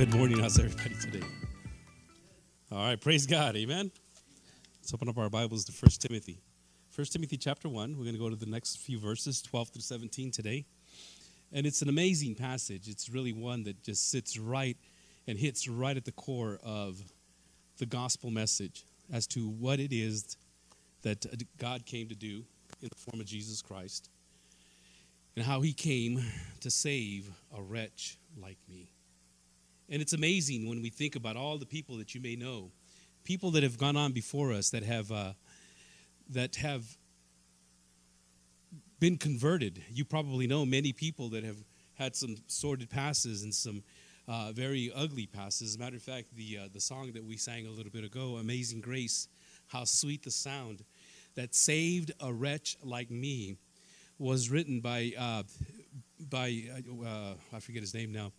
Good morning. How's everybody today? All right, praise God. Amen. Let's open up our Bibles to 1 Timothy. 1 Timothy chapter 1. We're going to go to the next few verses, 12 through 17 today. And it's an amazing passage. It's really one that just sits right and hits right at the core of the gospel message as to what it is that God came to do in the form of Jesus Christ and how he came to save a wretch like me. And it's amazing when we think about all the people that you may know, people that have gone on before us that have uh, that have been converted. You probably know many people that have had some sordid passes and some uh, very ugly passes. As a matter of fact, the uh, the song that we sang a little bit ago, "Amazing Grace," how sweet the sound that saved a wretch like me, was written by uh, by uh, I forget his name now.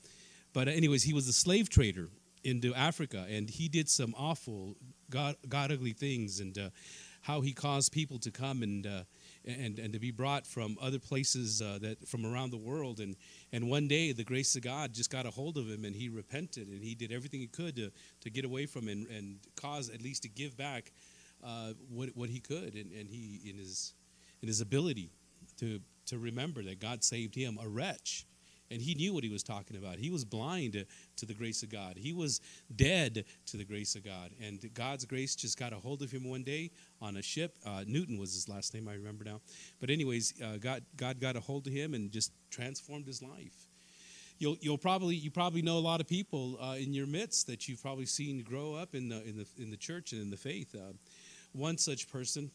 But anyways, he was a slave trader into Africa, and he did some awful, god, god ugly things, and uh, how he caused people to come and uh, and and to be brought from other places uh, that from around the world, and and one day the grace of God just got a hold of him, and he repented, and he did everything he could to to get away from and and cause at least to give back uh, what what he could, and and he in his in his ability to to remember that God saved him, a wretch and he knew what he was talking about. He was blind to the grace of God. He was dead to the grace of God. And God's grace just got a hold of him one day on a ship. Uh, Newton was his last name, I remember now. But, anyways, uh, God, God got a hold of him and just transformed his life. You'll, you'll probably you probably know a lot of people uh, in your midst that you've probably seen grow up in the in the in the church and in the faith. Uh, one such person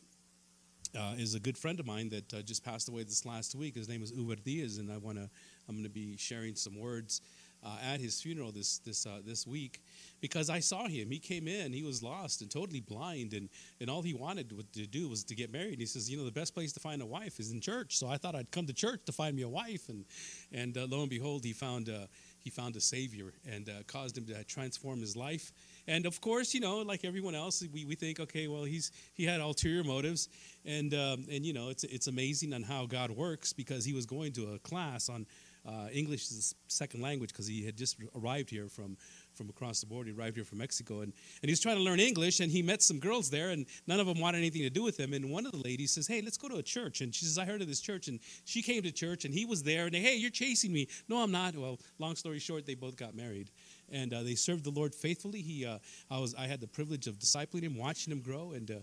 uh, is a good friend of mine that uh, just passed away this last week. His name is Uber Diaz, and I want to I'm going to be sharing some words uh, at his funeral this this uh, this week because I saw him. He came in, he was lost and totally blind, and and all he wanted to do was to get married. He says, you know, the best place to find a wife is in church. So I thought I'd come to church to find me a wife, and and uh, lo and behold, he found uh, he found a savior and uh, caused him to transform his life. And of course, you know, like everyone else, we, we think, okay, well, he's he had ulterior motives, and um, and you know, it's it's amazing on how God works because he was going to a class on uh, English is a second language because he had just arrived here from, from across the border. He arrived here from Mexico. And, and he was trying to learn English, and he met some girls there, and none of them wanted anything to do with him. And one of the ladies says, Hey, let's go to a church. And she says, I heard of this church. And she came to church, and he was there. And they, Hey, you're chasing me. No, I'm not. Well, long story short, they both got married and uh, they served the Lord faithfully. He, uh, I was, I had the privilege of discipling him, watching him grow, and uh,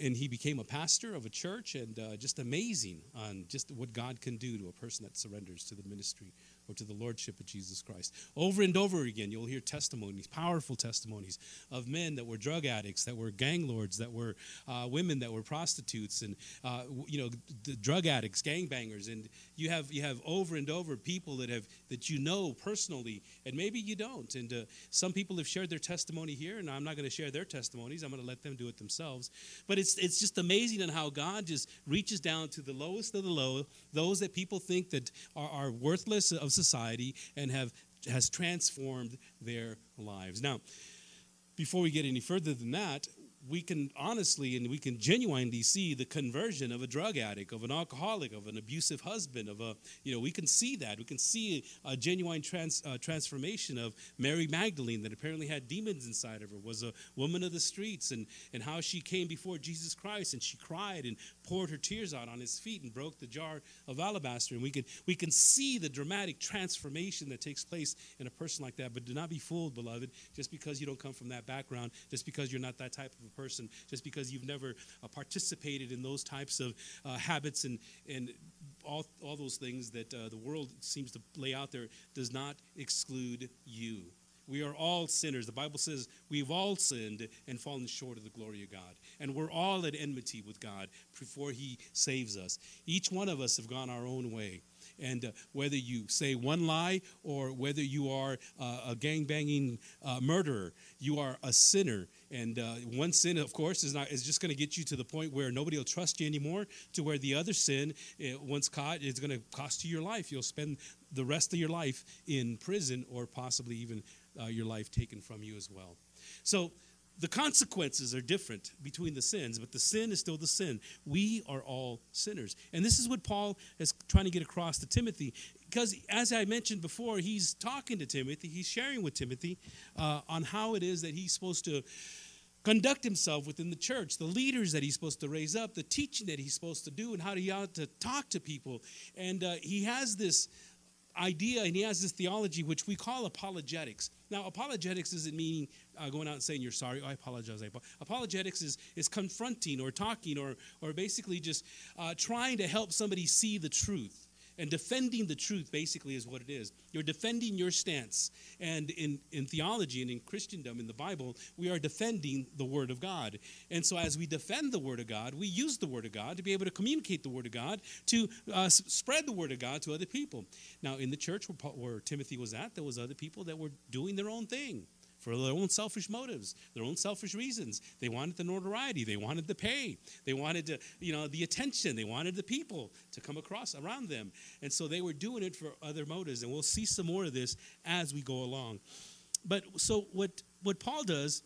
and he became a pastor of a church, and uh, just amazing on just what God can do to a person that surrenders to the ministry or to the lordship of Jesus Christ. Over and over again, you'll hear testimonies, powerful testimonies of men that were drug addicts, that were gang lords, that were uh, women that were prostitutes, and uh, you know, drug addicts, gang bangers, and you have you have over and over people that have that you know personally, and maybe you don't. And uh, some people have shared their testimony here, and I'm not going to share their testimonies. I'm going to let them do it themselves. But it's it's just amazing on how God just reaches down to the lowest of the low, those that people think that are, are worthless of society and have has transformed their lives. Now, before we get any further than that, we can honestly and we can genuinely see the conversion of a drug addict, of an alcoholic, of an abusive husband, of a, you know, we can see that. We can see a genuine trans, uh, transformation of Mary Magdalene that apparently had demons inside of her, was a woman of the streets, and, and how she came before Jesus Christ and she cried and poured her tears out on his feet and broke the jar of alabaster. And we can, we can see the dramatic transformation that takes place in a person like that. But do not be fooled, beloved, just because you don't come from that background, just because you're not that type of person just because you've never uh, participated in those types of uh, habits and, and all, all those things that uh, the world seems to lay out there does not exclude you. We are all sinners. The Bible says we've all sinned and fallen short of the glory of God. And we're all at enmity with God before He saves us. Each one of us have gone our own way. And uh, whether you say one lie or whether you are uh, a gang uh, murderer, you are a sinner. And uh, one sin, of course, is not is just going to get you to the point where nobody will trust you anymore. To where the other sin, eh, once caught, is going to cost you your life. You'll spend the rest of your life in prison, or possibly even uh, your life taken from you as well. So the consequences are different between the sins, but the sin is still the sin. We are all sinners. And this is what Paul is trying to get across to Timothy because as I mentioned before, he's talking to Timothy, he's sharing with Timothy uh, on how it is that he's supposed to conduct himself within the church, the leaders that he's supposed to raise up, the teaching that he's supposed to do, and how he ought to talk to people. And uh, he has this idea and he has this theology which we call apologetics. Now, apologetics isn't meaning uh, going out and saying you're sorry. Oh, I apologize. I apologetics is, is confronting or talking or, or basically just uh, trying to help somebody see the truth. And defending the truth basically is what it is. You're defending your stance. And in, in theology and in Christendom, in the Bible, we are defending the Word of God. And so as we defend the Word of God, we use the Word of God to be able to communicate the Word of God, to uh, spread the Word of God to other people. Now, in the church where, where Timothy was at, there was other people that were doing their own thing for their own selfish motives, their own selfish reasons. They wanted the notoriety, they wanted the pay, they wanted to, you know, the attention, they wanted the people to come across around them. And so they were doing it for other motives. And we'll see some more of this as we go along. But so what what Paul does,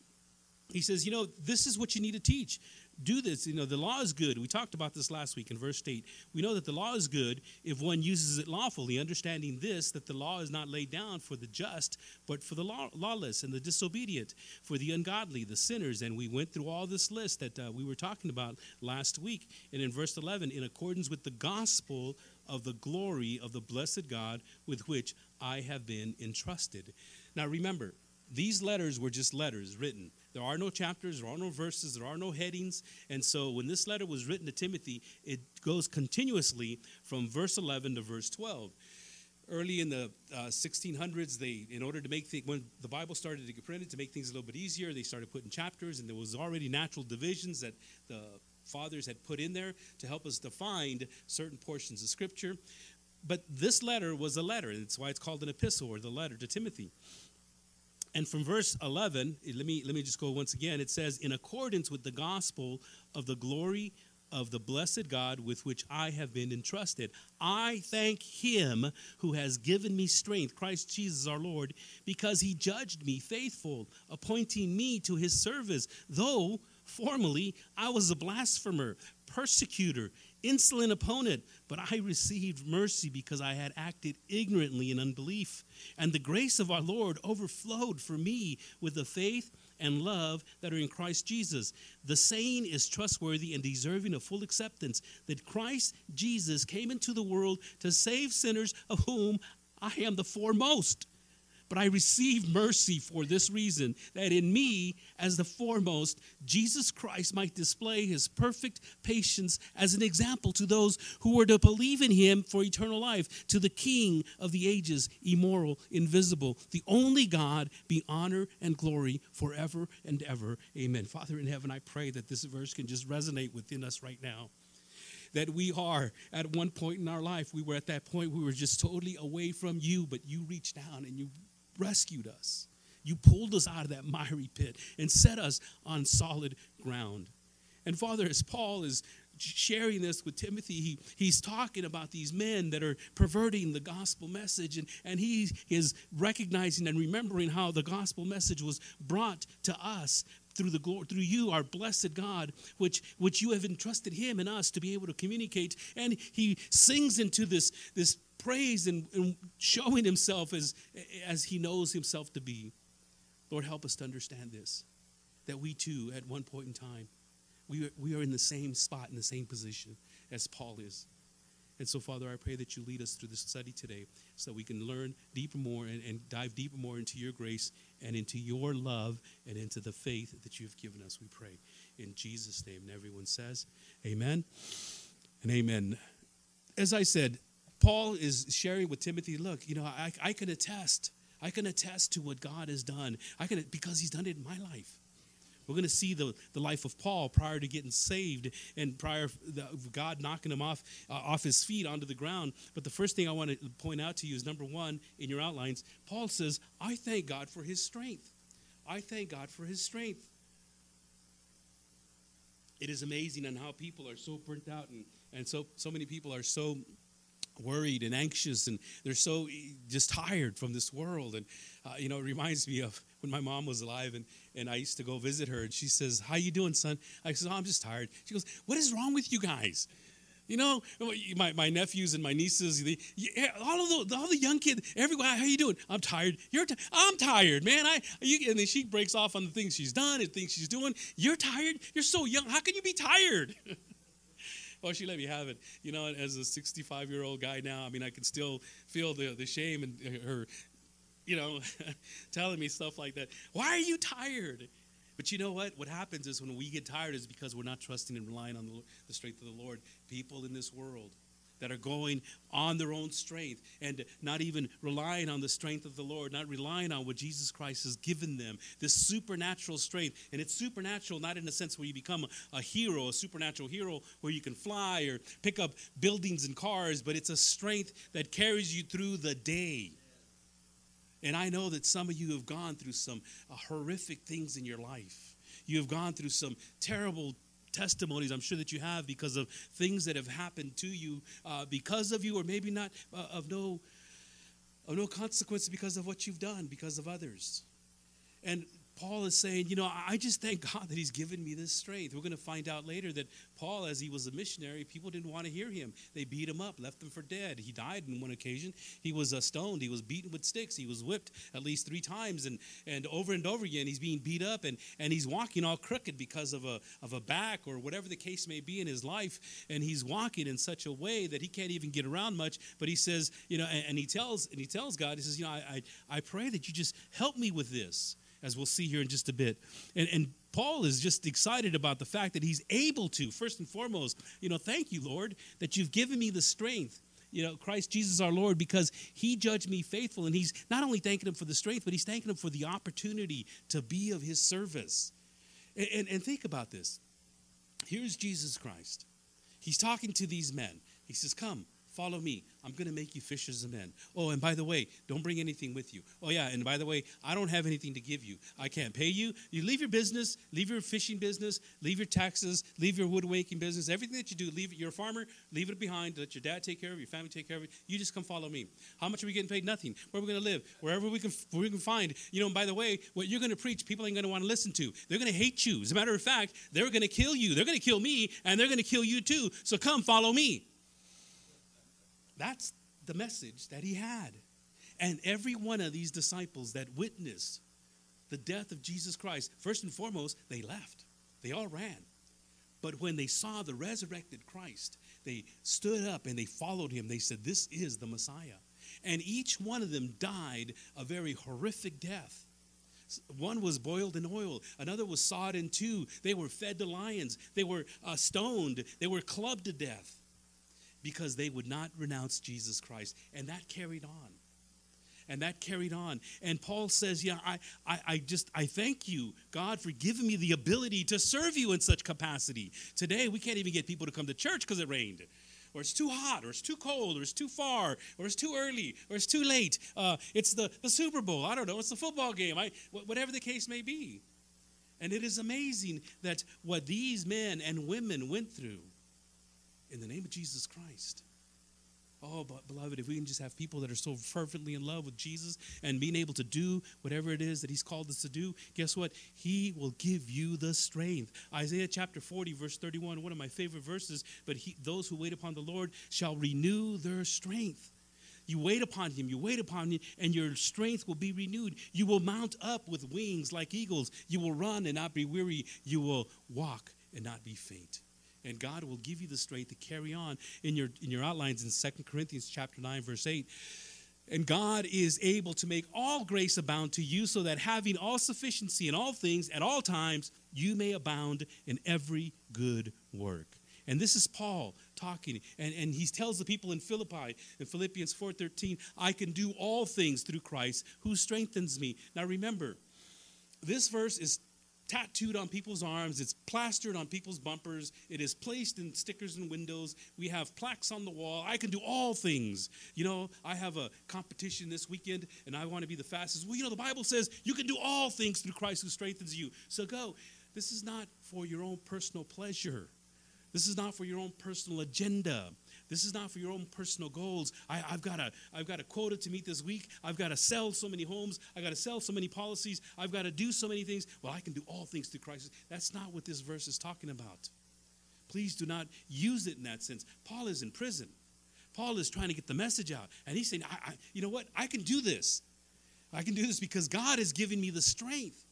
he says, you know, this is what you need to teach do this. You know, the law is good. We talked about this last week in verse 8. We know that the law is good if one uses it lawfully, understanding this, that the law is not laid down for the just, but for the law, lawless and the disobedient, for the ungodly, the sinners. And we went through all this list that uh, we were talking about last week. And in verse 11, in accordance with the gospel of the glory of the blessed God with which I have been entrusted. Now remember, these letters were just letters written. There are no chapters, there are no verses, there are no headings. And so when this letter was written to Timothy, it goes continuously from verse 11 to verse 12. Early in the uh, 1600s, they, in order to make things, when the Bible started to get printed, to make things a little bit easier, they started putting chapters, and there was already natural divisions that the fathers had put in there to help us define certain portions of Scripture. But this letter was a letter, that's why it's called an epistle or the letter to Timothy. And from verse 11, eh, let me, let me just go once again. It says, In accordance with the gospel of the glory of the blessed God with which I have been entrusted. I thank him who has given me strength, Christ Jesus our Lord, because he judged me faithful, appointing me to his service, though formerly I was a blasphemer, persecutor, insolent opponent, but I received mercy because I had acted ignorantly in unbelief. And the grace of our Lord overflowed for me with the faith and love that are in Christ Jesus. The saying is trustworthy and deserving of full acceptance that Christ Jesus came into the world to save sinners, of whom I am the foremost. But I received mercy for this reason that in me, as the foremost, Jesus Christ might display his perfect patience as an example to those who were to believe in him for eternal life, to the King of the ages, immoral, invisible, the only God, be honor and glory forever and ever. Amen. Father in heaven, I pray that this verse can just resonate within us right now that we are at one point in our life. We were at that point, we were just totally away from you, but you reached down and you rescued us. You pulled us out of that miry pit and set us on solid ground. And Father, as Paul is sharing this with Timothy, he, he's talking about these men that are perverting the gospel message, and, and he is recognizing and remembering how the gospel message was brought to us through the glory, through you, our blessed God, which which you have entrusted him and us to be able to communicate. And he sings into this this praise and, and showing himself as, as he knows himself to be. Lord, help us to understand this that we too, at one point in time, we are, we are in the same spot, in the same position as Paul is. And so, Father, I pray that you lead us through this study today so we can learn deeper more and, and dive deeper more into your grace and into your love and into the faith that you've given us, we pray. In Jesus' name. And everyone says, Amen and amen. As I said, Paul is sharing with Timothy, look, you know, I, I can attest. I can attest to what God has done. I can because he's done it in my life. We're going to see the, the life of Paul prior to getting saved and prior God knocking him off uh, off his feet onto the ground. But the first thing I want to point out to you is number one in your outlines. Paul says, "I thank God for His strength. I thank God for His strength." It is amazing on how people are so burnt out and, and so so many people are so worried and anxious and they're so just tired from this world and uh, you know it reminds me of when my mom was alive and, and i used to go visit her and she says how you doing son i said oh, i'm just tired she goes what is wrong with you guys You know, my, my nephews and my nieces, the, all of the all the young kids, everyone, how you doing? I'm tired. You're t- I'm tired, man. I you, and then she breaks off on the things she's done and things she's doing. You're tired. You're so young. How can you be tired? well, she let me have it. You know, as a 65 year old guy now, I mean, I can still feel the the shame and uh, her, you know, telling me stuff like that. Why are you tired? But you know what? What happens is when we get tired is because we're not trusting and relying on the, the strength of the Lord. People in this world that are going on their own strength and not even relying on the strength of the Lord, not relying on what Jesus Christ has given them, this supernatural strength. And it's supernatural, not in the sense where you become a, hero, a supernatural hero where you can fly or pick up buildings and cars, but it's a strength that carries you through the day. And I know that some of you have gone through some uh, horrific things in your life. You have gone through some terrible testimonies, I'm sure that you have, because of things that have happened to you uh, because of you, or maybe not uh, of no of no consequence because of what you've done, because of others. And Paul is saying, you know, I just thank God that He's given me this strength. We're going to find out later that Paul, as he was a missionary, people didn't want to hear him. They beat him up, left him for dead. He died on one occasion. He was uh, stoned. He was beaten with sticks. He was whipped at least three times, and, and over and over again, he's being beat up, and, and he's walking all crooked because of a, of a back or whatever the case may be in his life. And he's walking in such a way that he can't even get around much. But he says, you know, and, and he tells and he tells God, he says, you know, I, I, I pray that you just help me with this as we'll see here in just a bit. And, and Paul is just excited about the fact that he's able to, first and foremost, you know, thank you, Lord, that you've given me the strength you know, Christ Jesus our Lord, because he judged me faithful. And he's not only thanking him for the strength, but he's thanking him for the opportunity to be of his service. And, and, and, think about this. Here's Jesus Christ. He's talking to these men. He says, Come, follow me. I'm going to make you fishers of men. Oh, and by the way, don't bring anything with you. Oh, yeah, and by the way, I don't have anything to give you. I can't pay you. You leave your business, leave your fishing business, leave your taxes, leave your woodworking business, everything that you do, leave it. You're a farmer, leave it behind. Let your dad take care of your family take care of it. You just come follow me. How much are we getting paid? Nothing. Where are we going to live? Wherever we can, where we can find. You know, and by the way, what you're going to preach, people ain't going to want to listen to. They're going to hate you. As a matter of fact, they're going to kill you. They're going to kill me, and they're going to kill you too. So come follow me. That's the message that he had. And every one of these disciples that witnessed the death of Jesus Christ, first and foremost, they left. They all ran. But when they saw the resurrected Christ, they stood up and they followed him. They said, This is the Messiah. And each one of them died a very horrific death. One was boiled in oil, another was sawed in two. They were fed to lions, they were uh, stoned, they were clubbed to death because they would not renounce Jesus Christ. And that carried on. And that carried on. And Paul says, Yeah, I, I, I just, I thank you, God, for giving me the ability to serve you in such capacity. Today, we can't even get people to come to church because it rained or it's too hot, or it's too cold, or it's too far, or it's too early, or it's too late. Uh, it's the, the Super Bowl. I don't know. It's the football game. I, whatever the case may be. And it is amazing that what these men and women went through in the name of Jesus Christ. Oh, but beloved, if we can just have people that are so fervently in love with Jesus and being able to do whatever it is that He's called us to do, guess what? He will give you the strength. Isaiah chapter 40, verse 31, one of my favorite verses. But he, those who wait upon the Lord shall renew their strength. You wait upon Him, you wait upon Him, and your strength will be renewed. You will mount up with wings like eagles. You will run and not be weary. You will walk and not be faint and God will give you the strength to carry on in your in your outlines in Second Corinthians chapter 9 verse 8. And God is able to make all grace abound to you so that having all sufficiency in all things at all times you may abound in every good work. And this is Paul talking and, and he tells the people in Philippi in Philippians 4:13, I can do all things through Christ who strengthens me. Now remember, this verse is tattooed on people's arms, it's plastered on people's bumpers, it is placed in stickers and windows. We have plaques on the wall. I can do all things. You know, I have a competition this weekend and I want to be the fastest. Well, you know, the Bible says you can do all things through Christ who strengthens you. So go. This is not for your own personal pleasure. This is not for your own personal agenda. This is not for your own personal goals. I, have got a, I've got a quota to meet this week. I've got to sell so many homes. I've got to sell so many policies. I've got to do so many things. Well, I can do all things through Christ. That's not what this verse is talking about. Please do not use it in that sense. Paul is in prison. Paul is trying to get the message out. And he's saying, I, I, you know what? I can do this. I can do this because God has given me the strength.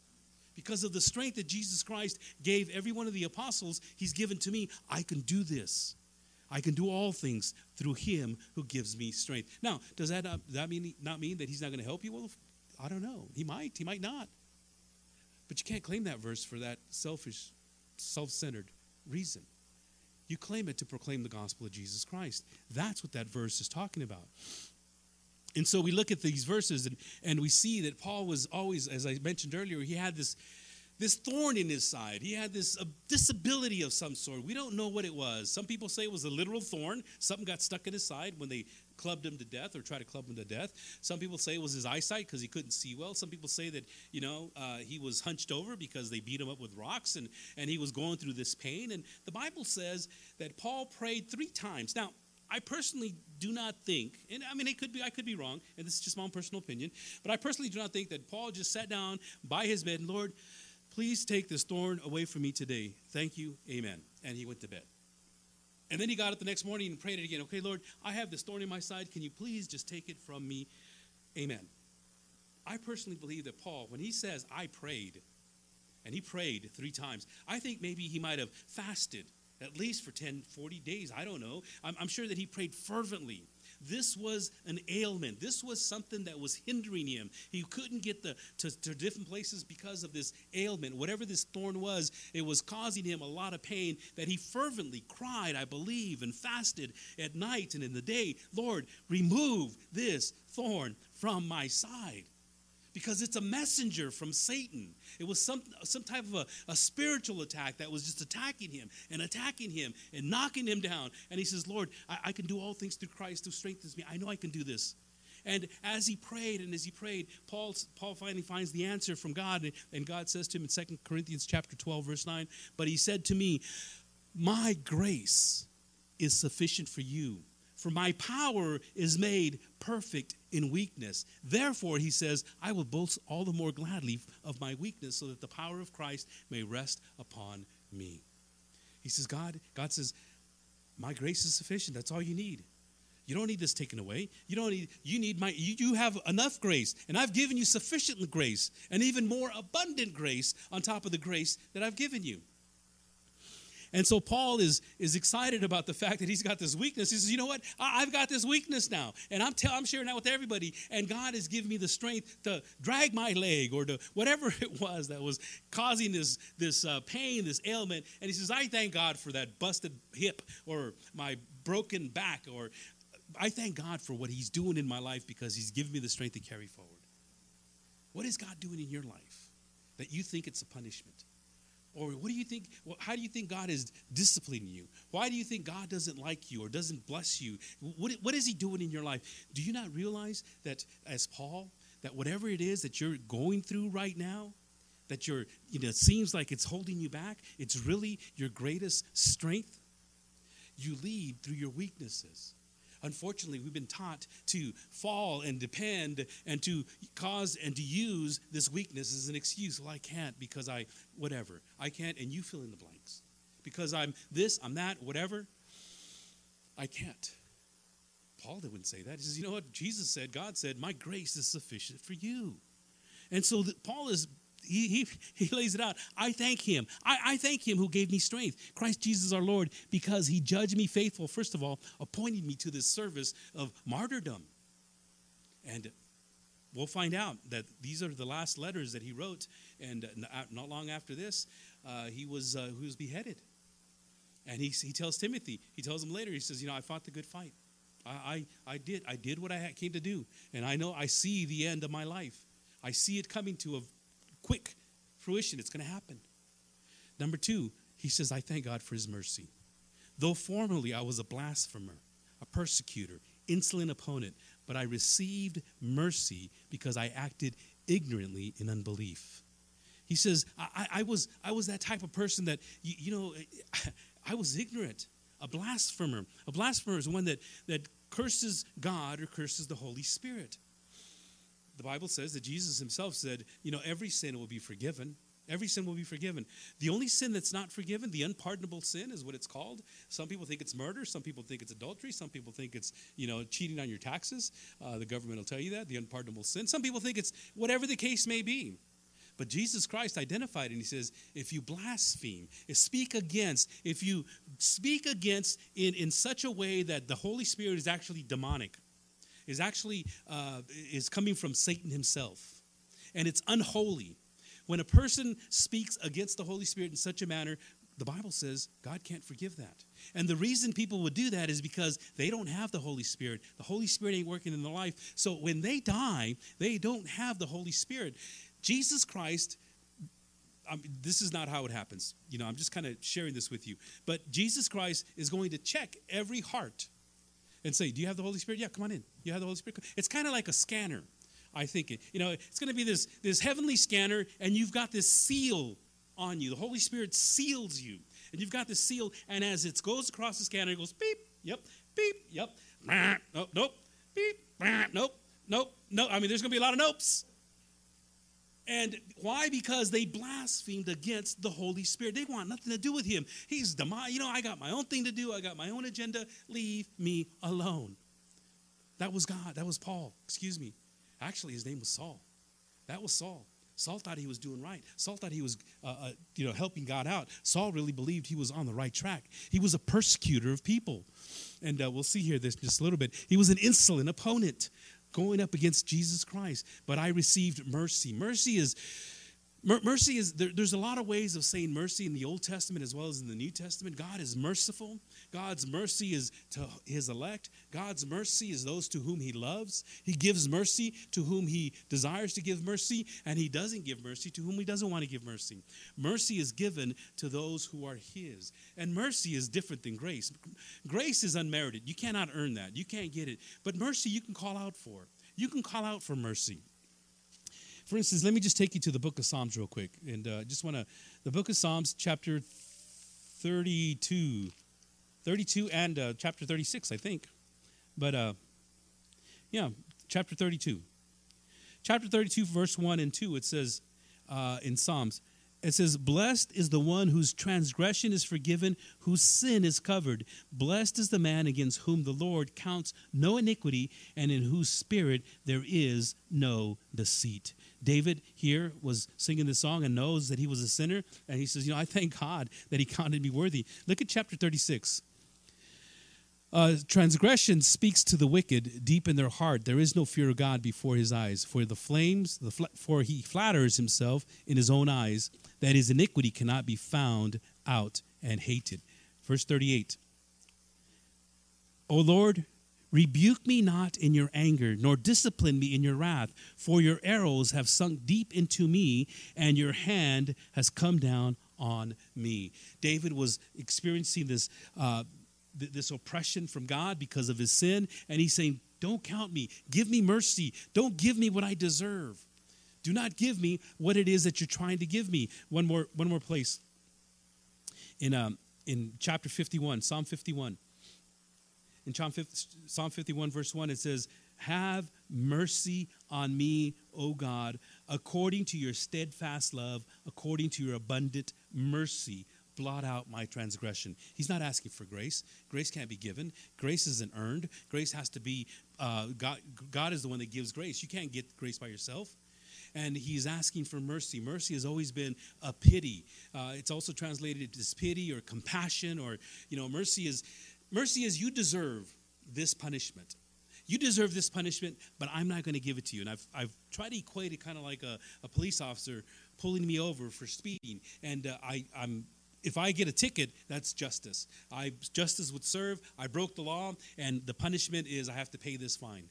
Because of the strength that Jesus Christ gave every one of the apostles, He's given to me. I can do this. I can do all things through Him who gives me strength. Now, does that not, that mean not mean that He's not going to help you? Well, I don't know. He might. He might not. But you can't claim that verse for that selfish, self-centered reason. You claim it to proclaim the gospel of Jesus Christ. That's what that verse is talking about. And so we look at these verses and, and we see that Paul was always, as I mentioned earlier, he had this, this thorn in his side. He had this disability of some sort. We don't know what it was. Some people say it was a literal thorn. Something got stuck in his side when they clubbed him to death or tried to club him to death. Some people say it was his eyesight because he couldn't see well. Some people say that, you know, uh, he was hunched over because they beat him up with rocks and, and he was going through this pain. And the Bible says that Paul prayed three times. Now, I personally do not think, and I mean, it could be, I could be wrong, and this is just my own personal opinion, but I personally do not think that Paul just sat down by his bed and, Lord, please take this thorn away from me today. Thank you, amen. And he went to bed. And then he got up the next morning and prayed it again. Okay, Lord, I have this thorn in my side. Can you please just take it from me? Amen. I personally believe that Paul, when he says, I prayed, and he prayed three times, I think maybe he might have fasted at least for 10, 40 days. I don't know. I'm, I'm sure that he prayed fervently. This was an ailment. This was something that was hindering him. He couldn't get the, to, to different places because of this ailment. Whatever this thorn was, it was causing him a lot of pain that he fervently cried, I believe, and fasted at night and in the day. Lord, remove this thorn from my side because it's a messenger from Satan. It was some, some type of a, a spiritual attack that was just attacking him and attacking him and knocking him down. And he says, Lord, I, I can do all things through Christ who strengthens me. I know I can do this. And as he prayed and as he prayed, Paul, Paul finally finds the answer from God. And, God says to him in 2 Corinthians chapter 12, verse 9, But he said to me, My grace is sufficient for you for my power is made perfect in weakness. Therefore, he says, I will boast all the more gladly of my weakness, so that the power of Christ may rest upon me. He says, God, God says, My grace is sufficient. That's all you need. You don't need this taken away. You don't need, you need my, you, you have enough grace, and I've given you sufficient grace, and even more abundant grace on top of the grace that I've given you. And so Paul is, is excited about the fact that he's got this weakness. He says, You know what? I, have got this weakness now. And I'm, tell, I'm sharing that with everybody. And God has given me the strength to drag my leg or to whatever it was that was causing this, this uh, pain, this ailment. And he says, I thank God for that busted hip or my broken back. Or I thank God for what he's doing in my life because he's given me the strength to carry forward. What is God doing in your life that you think it's a punishment? Or what do you think? How do you think God is disciplining you? Why do you think God doesn't like you or doesn't bless you? What, what is He doing in your life? Do you not realize that, as Paul, that whatever it is that you're going through right now, that you're, you know, it seems like it's holding you back, it's really your greatest strength? You lead through your weaknesses. Unfortunately, we've been taught to fall and depend and to cause and to use this weakness as an excuse. Well, I can't because I, whatever. I can't, and you fill in the blanks. Because I'm this, I'm that, whatever. I can't. Paul wouldn't say that. He says, you know what? Jesus said, God said, my grace is sufficient for you. And so Paul is he, he, he lays it out. I thank him. I, I thank him who gave me strength, Christ Jesus our Lord, because he judged me faithful, first of all, appointed me to this service of martyrdom. And we'll find out that these are the last letters that he wrote. And uh, not long after this, uh, he, was, uh, he was beheaded. And he, he tells Timothy, he tells him later, he says, You know, I fought the good fight. I, I, I did. I did what I came to do. And I know I see the end of my life. I see it coming to a quick fruition. It's going to happen. Number two, he says, I thank God for his mercy. Though formerly I was a blasphemer, a persecutor, insolent opponent, but I received mercy because I acted ignorantly in unbelief. He says, I, I, was, I was that type of person that, you, you know, I was ignorant, a blasphemer. A blasphemer is one that, that curses God or curses the Holy Spirit the Bible says that Jesus himself said, you know, every sin will be forgiven. Every sin will be forgiven. The only sin that's not forgiven, the unpardonable sin, is what it's called. Some people think it's murder. Some people think it's adultery. Some people think it's you know cheating on your taxes. Uh, the government will tell you that the unpardonable sin. Some people think it's whatever the case may be. But Jesus Christ identified and he says, if you blaspheme, if speak against, if you speak against in, in such a way that the Holy Spirit is actually demonic, is actually uh, is coming from Satan himself, and it's unholy when a person speaks against the Holy Spirit in such a manner, the Bible says God can't forgive that. And the reason people would do that is because they don't have the Holy Spirit. The Holy Spirit ain't working in their life. So when they die, they don't have the Holy Spirit. Jesus Christ, I mean, this is not how it happens. You know, I'm just kind of sharing this with you. But Jesus Christ is going to check every heart and say, Do you have the Holy Spirit? Yeah, come on in. You have the Holy Spirit? It's kind of like a scanner. I think it. You know, it's going to be this, this heavenly scanner, and you've got this seal on you. The Holy Spirit seals you. And you've got this seal, and as it goes across the scanner, it goes beep, yep, beep, yep, nope, oh, nope, beep, nope, nope, no. I mean, there's going to be a lot of nopes. And why? Because they blasphemed against the Holy Spirit. They want nothing to do with him. He's demonic. You know, I got my own thing to do. I got my own agenda. Leave me alone. That was God. That was Paul. Excuse me. Actually, his name was Saul. That was Saul. Saul thought he was doing right. Saul thought he was, uh, uh, you know, helping God out. Saul really believed he was on the right track. He was a persecutor of people, and uh, we'll see here this just a little bit. He was an insolent opponent, going up against Jesus Christ. But I received mercy. Mercy is Mercy is, there, there's a lot of ways of saying mercy in the Old Testament as well as in the New Testament. God is merciful. God's mercy is to his elect. God's mercy is those to whom he loves. He gives mercy to whom he desires to give mercy, and he doesn't give mercy to whom he doesn't want to give mercy. Mercy is given to those who are his. And mercy is different than grace. Grace is unmerited. You cannot earn that, you can't get it. But mercy, you can call out for. You can call out for mercy. For instance, let me just take you to the book of Psalms real quick. And uh, just want to, the book of Psalms, chapter 32, 32 and uh, chapter 36, I think. But uh, yeah, chapter 32. Chapter 32, verse 1 and 2, it says uh, in Psalms, it says, Blessed is the one whose transgression is forgiven, whose sin is covered. Blessed is the man against whom the Lord counts no iniquity, and in whose spirit there is no deceit. David here was singing this song and knows that he was a sinner. And he says, You know, I thank God that he counted me worthy. Look at chapter 36. Uh, transgression speaks to the wicked deep in their heart. There is no fear of God before his eyes. For the flames, the fl- for he flatters himself in his own eyes that his iniquity cannot be found out and hated. Verse 38. O Lord, Rebuke me not in your anger, nor discipline me in your wrath, for your arrows have sunk deep into me, and your hand has come down on me. David was experiencing this, uh, th- this oppression from God because of his sin, and he's saying, Don't count me. Give me mercy. Don't give me what I deserve. Do not give me what it is that you're trying to give me. One more, one more place. In, um, in chapter 51, Psalm 51 in Psalm 51, verse 1, it says, Have mercy on me, O God, according to your steadfast love, according to your abundant mercy. Blot out my transgression. He's not asking for grace. Grace can't be given. Grace isn't earned. Grace has to be, uh, God, God is the one that gives grace. You can't get grace by yourself and he's asking for mercy. Mercy has always been a pity. Uh, it's also translated as pity or compassion, or you know, mercy is Mercy is you deserve this punishment. You deserve this punishment, but I'm not going to give it to you. And I've, I've tried to equate it kind of like a, a police officer pulling me over for speeding. And uh, I, I'm if I get a ticket, that's justice. I justice would serve. I broke the law, and the punishment is I have to pay this fine.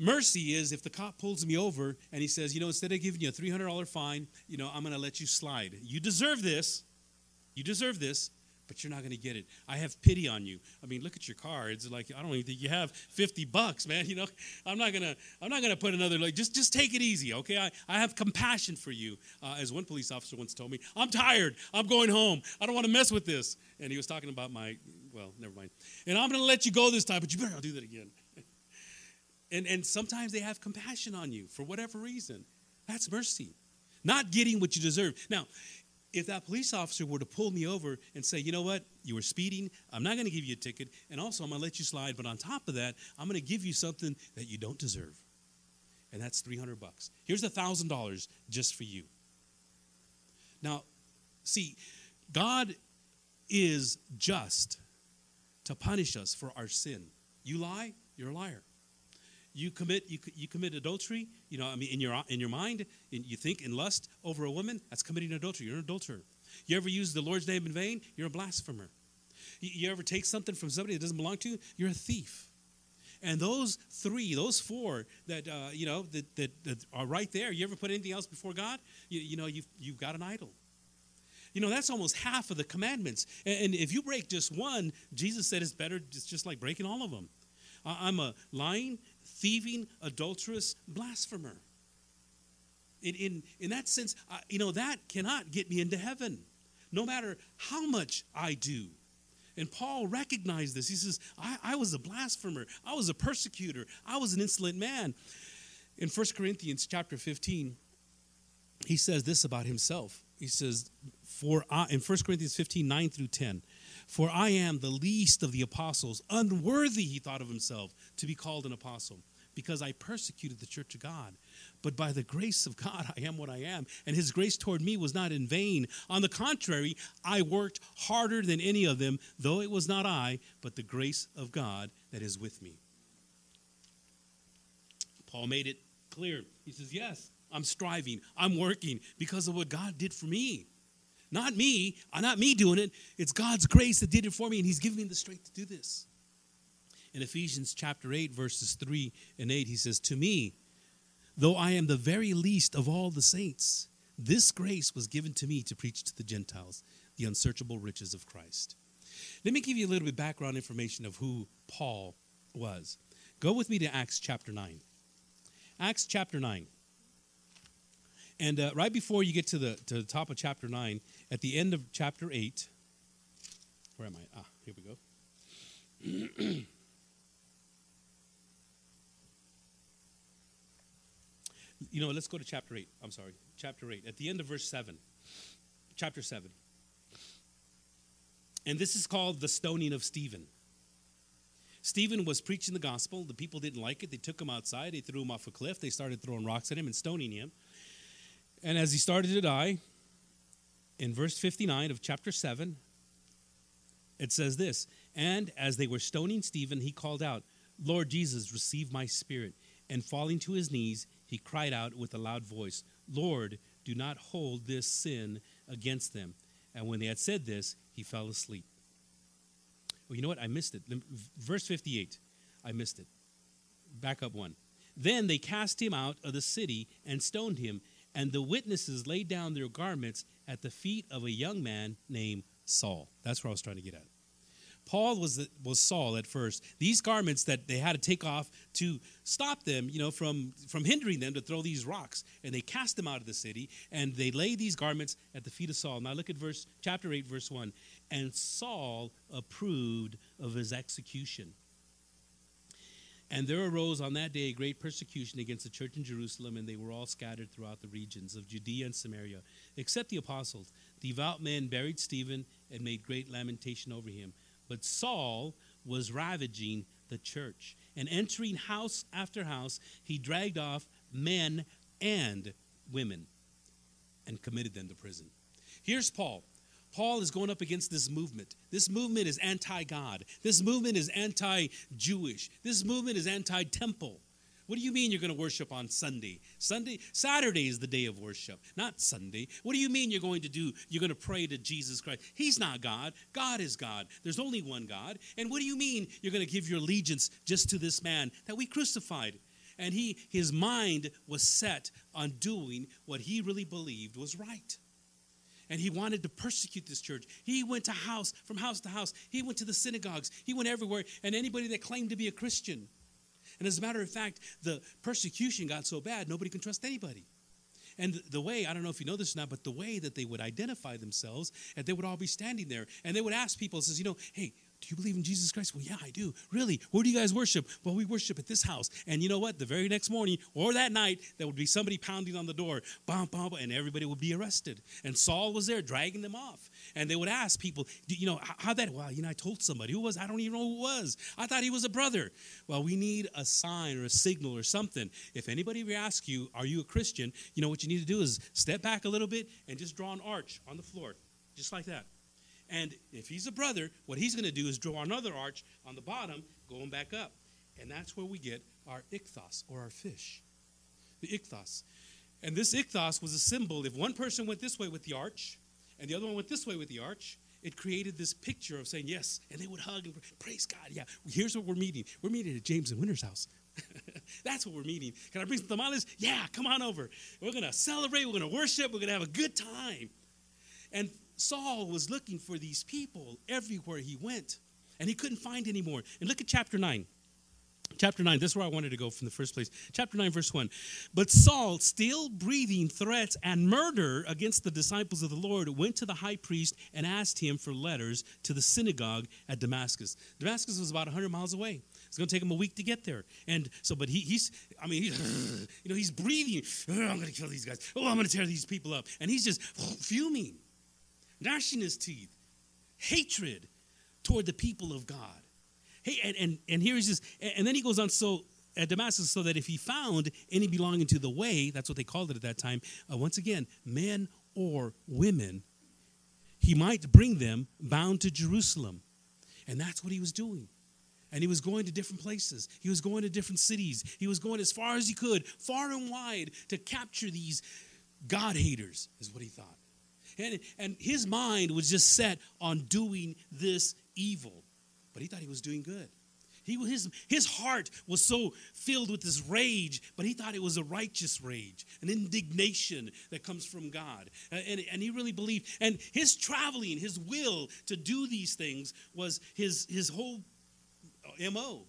Mercy is if the cop pulls me over and he says, you know, instead of giving you a $300 fine, you know, I'm going to let you slide. You deserve this. You deserve this but you're not going to get it. I have pity on you. I mean, look at your car. It's like I don't even think you have 50 bucks, man. You know, I'm not gonna I'm not gonna put another like just just take it easy, okay? I, I have compassion for you. Uh, as one police officer once told me, I'm tired. I'm going home. I don't want to mess with this. And he was talking about my well, never mind. And I'm going to let you go this time, but you better not do that again. and and sometimes they have compassion on you for whatever reason. That's mercy. not getting what you deserve. Now, if that police officer were to pull me over and say, you know what, you were speeding, I'm not going to give you a ticket, and also I'm going to let you slide, but on top of that, I'm going to give you something that you don't deserve. And that's 300 bucks. Here's a $1,000 just for you. Now, see, God is just to punish us for our sin. You lie, you're a liar. You commit you, you commit adultery. You know, I mean, in your in your mind, in, you think in lust over a woman. That's committing adultery. You're an adulterer. You ever use the Lord's name in vain? You're a blasphemer. You, you ever take something from somebody that doesn't belong to you? You're a thief. And those three, those four that uh, you know that, that, that are right there. You ever put anything else before God? You, you know, you've you've got an idol. You know, that's almost half of the commandments. And, and if you break just one, Jesus said it's better it's just like breaking all of them. I'm a lying, thieving, adulterous blasphemer. In, in, in that sense, uh, you know, that cannot get me into heaven, no matter how much I do. And Paul recognized this. He says, I, I was a blasphemer, I was a persecutor, I was an insolent man. In 1 Corinthians chapter 15, he says this about himself. He says, For I, in 1 Corinthians 15, 9 through 10, for I am the least of the apostles, unworthy, he thought of himself, to be called an apostle, because I persecuted the church of God. But by the grace of God, I am what I am. And his grace toward me was not in vain. On the contrary, I worked harder than any of them, though it was not I, but the grace of God that is with me. Paul made it clear. He says, Yes, I'm striving, I'm working because of what God did for me. Not me, uh, not me doing it. It's God's grace that did it for me, and He's given me the strength to do this. In Ephesians chapter 8, verses 3 and 8, he says, To me, though I am the very least of all the saints, this grace was given to me to preach to the Gentiles the unsearchable riches of Christ. Let me give you a little bit background information of who Paul was. Go with me to Acts chapter 9. Acts chapter 9. And uh, right before you get to the, to the top of chapter 9, at the end of chapter 8, where am I? Ah, here we go. you know, let's go to chapter 8. I'm sorry, chapter 8. At the end of verse 7, chapter 7. And this is called the stoning of Stephen. Stephen was preaching the gospel. The people didn't like it. They took him outside. They threw him off a cliff. They started throwing rocks at him and stoning him. And as he started to die, in verse 59 of chapter 7, it says this And as they were stoning Stephen, he called out, Lord Jesus, receive my spirit. And falling to his knees, he cried out with a loud voice, Lord, do not hold this sin against them. And when they had said this, he fell asleep. Well, you know what? I missed it. Verse 58. I missed it. Back up one. Then they cast him out of the city and stoned him, and the witnesses laid down their garments at the feet of a young man named Saul. That's where I was trying to get at. Paul was was Saul at first. These garments that they had to take off to stop them, you know, from from hindering them to throw these rocks, and they cast them out of the city, and they lay these garments at the feet of Saul. Now look at verse chapter eight, verse one. And Saul approved of his execution. And there arose on that day a great persecution against the church in Jerusalem, and they were all scattered throughout the regions of Judea and Samaria, except the apostles. Devout men buried Stephen and made great lamentation over him. But Saul was ravaging the church, and entering house after house, he dragged off men and women and committed them to prison. Here's Paul. Paul is going up against this movement. This movement is anti God. This movement is anti Jewish. This movement is anti temple. What do you mean you're going to worship on Sunday? Sunday, Saturday is the day of worship, not Sunday. What do you mean you're going to do? You're going to pray to Jesus Christ. He's not God. God is God. There's only one God. And what do you mean you're going to give your allegiance just to this man that we crucified? And he his mind was set on doing what he really believed was right and he wanted to persecute this church. He went to house from house to house. He went to the synagogues. He went everywhere and anybody that claimed to be a Christian. And as a matter of fact, the persecution got so bad nobody can trust anybody. And the way, I don't know if you know this or not, but the way that they would identify themselves, and they would all be standing there, and they would ask people, says, you know, hey, do you believe in Jesus Christ? Well, yeah, I do. Really? Where do you guys worship? Well, we worship at this house. And you know what? The very next morning or that night, there would be somebody pounding on the door, bam, bam, and everybody would be arrested. And Saul was there dragging them off. And they would ask people, you know, how that? Well, you know, I told somebody who was. I don't even know who was. I thought he was a brother. Well, we need a sign or a signal or something. If anybody asks you, are you a Christian? You know what you need to do is step back a little bit and just draw an arch on the floor, just like that. And if he's a brother, what he's going to do is draw another arch on the bottom, going back up. And that's where we get our ichthos or our fish. The ichthos. And this ichthos was a symbol. If one person went this way with the arch and the other one went this way with the arch, it created this picture of saying yes, and they would hug and praise God. Yeah, here's what we're meeting. We're meeting at James and Winter's house. That's what we're meeting. Can I bring some tamales? Yeah, come on over. We're going to celebrate. We're going to worship. We're going to have a good time. And Saul was looking for these people everywhere he went, and he couldn't find any more. And look at chapter 9. Chapter 9, this is where I wanted to go from the first place. Chapter 9, verse 1. But Saul, still breathing threats and murder against the disciples of the Lord, went to the high priest and asked him for letters to the synagogue at Damascus. Damascus was about 100 miles away. It's going to take him a week to get there. And so, but he, he's, I mean, he's, you know, he's breathing. I'm going to kill these guys. Oh, I'm going to tear these people up. And he's just fuming, gnashing his teeth, hatred toward the people of God. Hey, and, and, and here he's just, and then he goes on, so at Damascus, so that if he found any belonging to the way, that's what they called it at that time, uh, once again, men or women, he might bring them bound to Jerusalem. And that's what he was doing. And he was going to different places. He was going to different cities. He was going as far as he could, far and wide, to capture these God haters, is what he thought. And, and his mind was just set on doing this evil but he thought he was doing good. He, his, his heart was so filled with this rage, but he thought it was a righteous rage, an indignation that comes from God. And, and he really believed. And his traveling, his will to do these things was his, his whole uh, MO.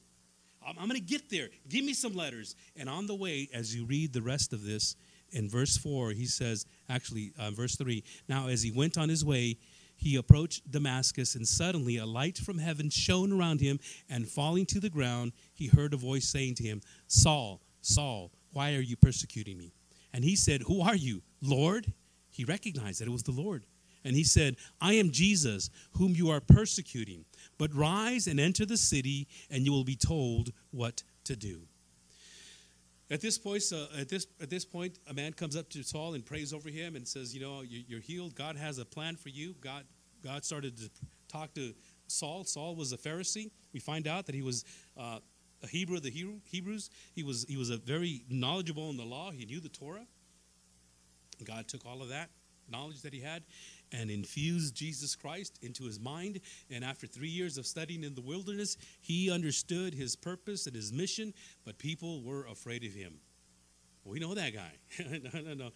I'm, I'm going to get there. Give me some letters. And on the way, as you read the rest of this, in verse 4, he says, actually, uh, verse 3 Now, as he went on his way, he approached Damascus, and suddenly a light from heaven shone around him, and falling to the ground, he heard a voice saying to him, Saul, Saul, why are you persecuting me? And he said, Who are you, Lord? He recognized that it was the Lord. And he said, I am Jesus, whom you are persecuting. But rise and enter the city, and you will be told what to do. At this point, uh, at this at this point, a man comes up to Saul and prays over him and says, "You know, you're healed. God has a plan for you." God, God started to talk to Saul. Saul was a Pharisee. We find out that he was uh, a Hebrew of the Hebrews. He was he was a very knowledgeable in the law. He knew the Torah. God took all of that knowledge that he had and infused Jesus Christ into his mind. And after three years of studying in the wilderness, he understood his purpose and his mission, but people were afraid of him. We know that guy. no, no, no.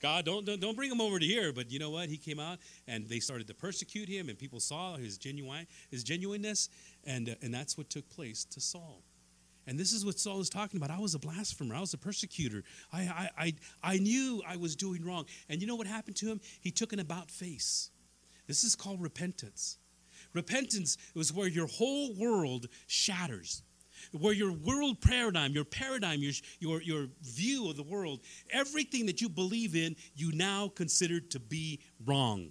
God, don't, don't, don't bring him over to here. But you know what? He came out and they started to persecute him, and people saw his genuine his genuineness, and uh, and that's what took place to Saul. And this is what Saul is talking about. I was a blasphemer. I was a persecutor. I, I, I, I knew I was doing wrong. And you know what happened to him? He took an about face. This is called repentance. Repentance is where your whole world shatters, where your world paradigm, your paradigm, your, your, your view of the world, everything that you believe in, you now consider to be wrong.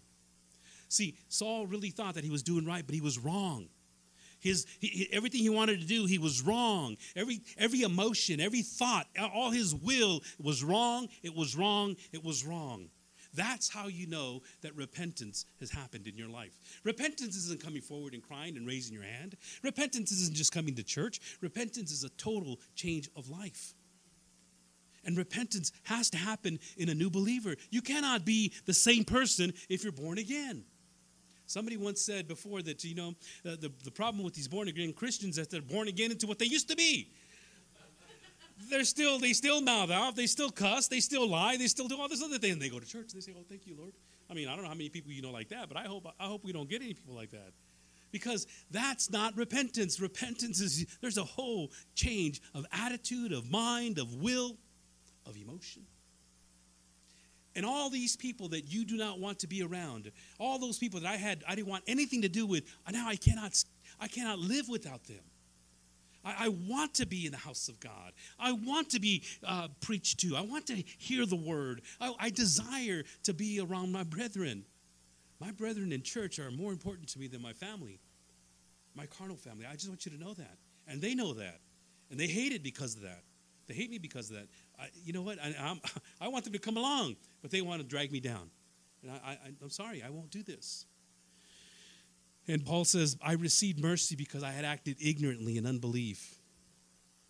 See, Saul really thought that he was doing right, but he was wrong. His, he, everything he wanted to do, he was wrong. Every, every emotion, every thought, all his will was wrong. It was wrong. It was wrong. That's how you know that repentance has happened in your life. Repentance isn't coming forward and crying and raising your hand. Repentance isn't just coming to church. Repentance is a total change of life. And repentance has to happen in a new believer. You cannot be the same person if you're born again. Somebody once said before that, you know, uh, the, the problem with these born again Christians is that they're born again into what they used to be. They're still, they still mouth off, they still cuss, they still lie, they still do all this other thing. And they go to church and they say, Oh, thank you, Lord. I mean, I don't know how many people you know like that, but I hope, I hope we don't get any people like that. Because that's not repentance. Repentance is, there's a whole change of attitude, of mind, of will, of emotion. And all these people that you do not want to be around, all those people that I had, I didn't want anything to do with, now I cannot, I cannot live without them. I, I want to be in the house of God. I want to be uh, preached to. I want to hear the word. I, I desire to be around my brethren. My brethren in church are more important to me than my family, my carnal family. I just want you to know that. And they know that. And they hate it because of that. They hate me because of that. I, you know what? I, I want them to come along, but they want to drag me down. And I, I, I'm sorry, I won't do this. And Paul says, I received mercy because I had acted ignorantly in unbelief.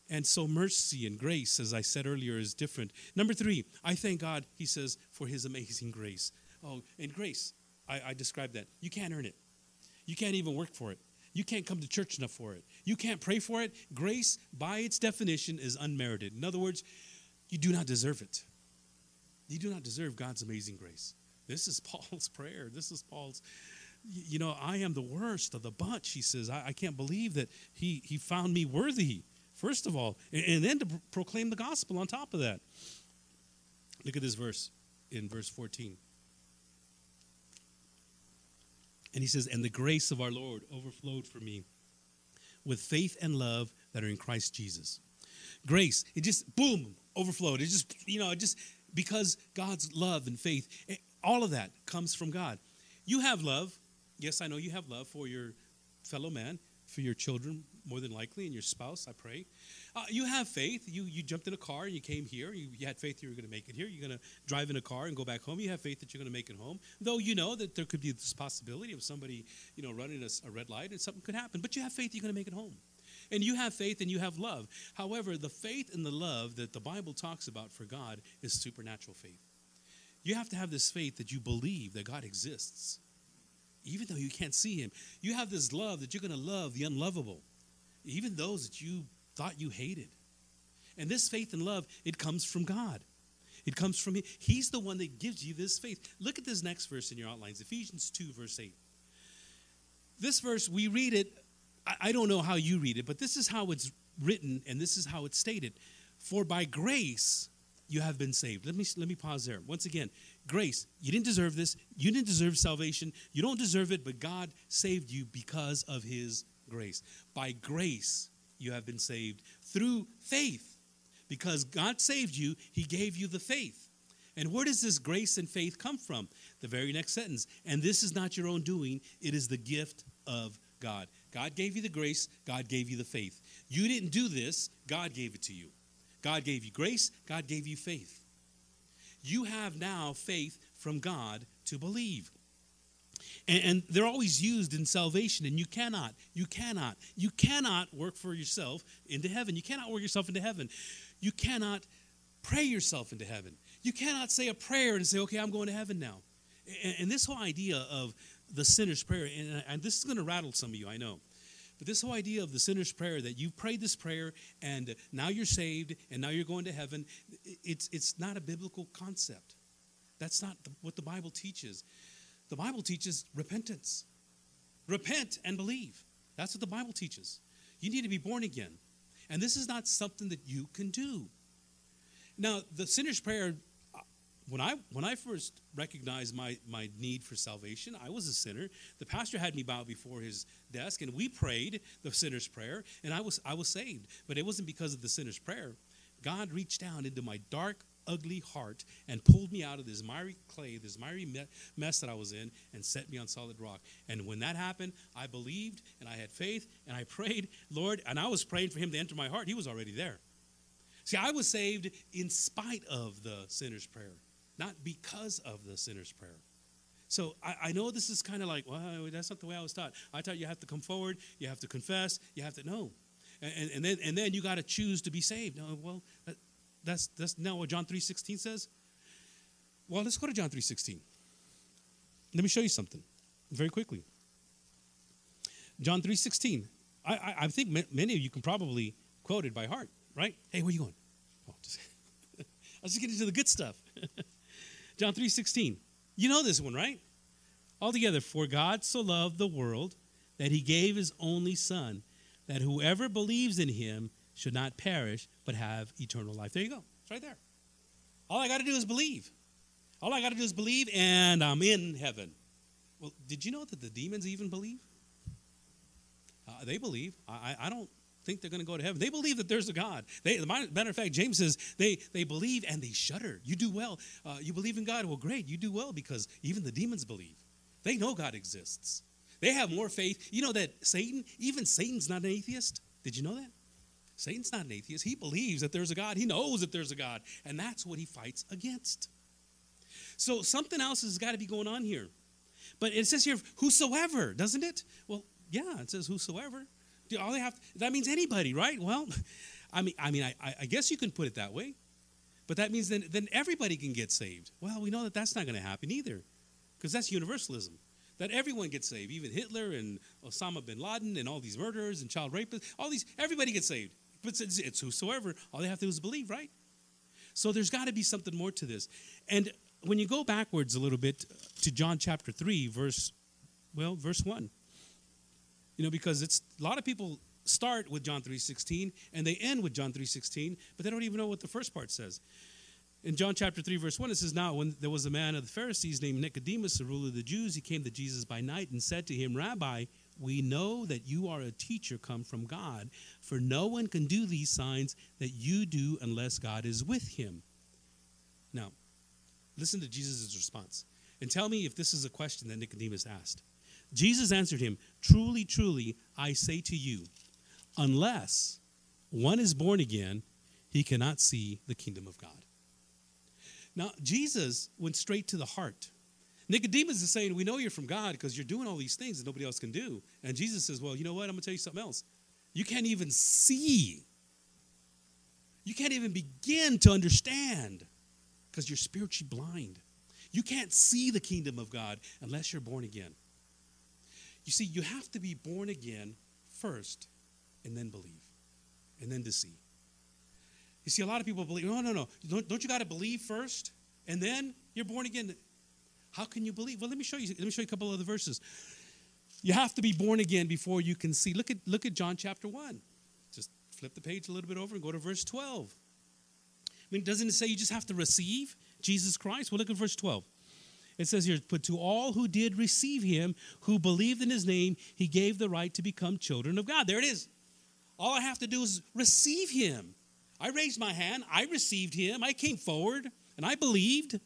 And so, mercy and grace, as I said earlier, is different. Number three, I thank God, he says, for his amazing grace. Oh, and grace, I, I described that. You can't earn it, you can't even work for it. You can't come to church enough for it. You can't pray for it. Grace, by its definition, is unmerited. In other words, you do not deserve it. You do not deserve God's amazing grace. This is Paul's prayer. This is Paul's you know, I am the worst of the bunch. He says, I, I can't believe that he, he found me worthy, first of all, and, and then to pr- proclaim the gospel on top of that. Look at this verse in verse 14. And he says, And the grace of our Lord overflowed for me with faith and love that are in Christ Jesus. Grace, it just, boom, overflowed. It just, you know, it just, because God's love and faith, eh, all of that comes from God. You have love, Yes, I know you have love for your fellow man, for your children, more than likely, and your spouse, I pray. Uh, you have faith. You, you jumped in a car and you came here. You, you had faith you were going to make it here. You're going to drive in a car and go back home. You have faith that you're going to make it home. Though you know that there could be this possibility of somebody, you know, running a, a red light and something could happen. But you have faith you're going to make it home. And you have faith and you have love. However, the faith and the love that the Bible talks about for God is supernatural faith. You have to have this faith that you believe that God exists even though you can't see him. You have this love that you're going to love the unlovable, even those that you thought you hated. And this faith and love, it comes from God. It comes from Him. He's the one that gives you this faith. Look at this next verse in your outlines Ephesians 2, verse 8. This verse, we read it. I don't know how you read it, but this is how it's written and this is how it's stated. For by grace you have been saved. Let me, let me pause there. Once again, grace. You didn't deserve this. You didn't deserve salvation. You don't deserve it, but God saved you because of his grace. By grace, you have been saved through faith. Because God saved you, he gave you the faith. And where does this grace and faith come from? The very next sentence. And this is not your own doing, it is the gift of God. God gave you the grace, God gave you the faith. You didn't do this, God gave it to you. God gave you grace, God gave you faith. You have now faith from God to believe. And, and, they're always used in salvation, and you cannot, you cannot, you cannot work for yourself into heaven. You cannot work yourself into heaven. You cannot pray yourself into heaven. You cannot say a prayer and say, okay, I'm going to heaven now. And, and this whole idea of the sinner's prayer, and, and this is going to rattle some of you, I know. But this whole idea of the sinner's prayer, that you prayed this prayer and now you're saved and now you're going to heaven, it's, it's not a biblical concept. That's not what the Bible teaches. The Bible teaches repentance. Repent and believe. That's what the Bible teaches. You need to be born again. And this is not something that you can do. Now, the sinner's prayer when I when I first recognized my my need for salvation, I was a sinner. The pastor had me bow before his desk, and we prayed the sinner's prayer, and I was I was saved. But it wasn't because of the sinner's prayer. God reached down into my dark, ugly heart and pulled me out of this miry clay, this miry mess that I was in, and set me on solid rock. And when that happened, I believed and I had faith and I prayed, Lord, and I was praying for Him to enter my heart. He was already there. See, I was saved in spite of the sinner's prayer not because of the sinner's prayer. So I, I know this is kind of like, well, that's not the way I was taught. I taught you have to come forward, you have to confess, you have to know. And, and then, and then you got to choose to be saved. No, well, that, that's, that's not what John 3.16 says. Well, let's go to John 3.16. Let me show you something very quickly. John 3.16. I, I, I think many of you can probably quote it by heart, right? Hey, where you going? Oh, just, I was just getting to the good stuff. John 3:16. You know this one, right? Altogether, for God so loved the world that he gave his only son, that whoever believes in him should not perish, but have eternal life. There you go. It's right there. All I got to do is believe. All I got to do is believe, and I'm in heaven. Well, did you know that the demons even believe? Uh, they believe. I, I don't think they're going to go to heaven. They believe that there's a God. They, matter of fact, James says they, they believe and they shudder. You do well. Uh, you believe in God. Well, great. You do well because even the demons believe. They know God exists. They have more faith. You know that Satan, even Satan's not an atheist. Did you know that? Satan's not an atheist. He believes that there's a God. He knows that there's a God. And that's what he fights against. So something else has got to be going on here. But it says here, whosoever, doesn't it? Well, yeah, it says whosoever. All they have that means anybody, right? Well, I mean, I mean, I, I guess you can put it that way, but that means then, then everybody can get saved. Well, we know that that's not going to happen either, because that's universalism. That everyone gets saved, even Hitler and Osama bin Laden and all these murderers and child rapists, all these, everybody gets saved. But it's, it's whosoever. All they have to do is believe, right? So there's got to be something more to this. And when you go backwards a little bit to John chapter 3, verse, well, verse 1, you know, because it's a lot of people start with John 3:16 and they end with John 3:16, but they don't even know what the first part says. In John chapter 3, verse 1, it says, Now, when there was a man of the Pharisees named Nicodemus, a ruler of the Jews, he came to Jesus by night and said to him, Rabbi, we know that you are a teacher come from God, for no one can do these signs that you do unless God is with him. Now, listen to Jesus' response and tell me if this is a question that Nicodemus asked. Jesus answered him, Truly, truly, I say to you, unless one is born again, he cannot see the kingdom of God. Now, Jesus went straight to the heart. Nicodemus is saying, We know you're from God because you're doing all these things that nobody else can do. And Jesus says, Well, you know what? I'm going to tell you something else. You can't even see. You can't even begin to understand because you're spiritually blind. You can't see the kingdom of God unless you're born again. You see, you have to be born again first and then believe and then to see. You see, a lot of people believe, no, no, no. Don't, don't you got to believe first and then you're born again? How can you believe? Well, let me show you. Let me show you a couple of the verses. You have to be born again before you can see. Look at look at John chapter 1. Just flip the page a little bit over and go to verse 12. I mean, doesn't it say you just have to receive Jesus Christ? Well, look at verse 12. It says here, but to all who did receive him, who believed in his name, he gave the right to become children of God. There it is. All I have to do is receive him. I raised my hand, I received him, I came forward, and I believed.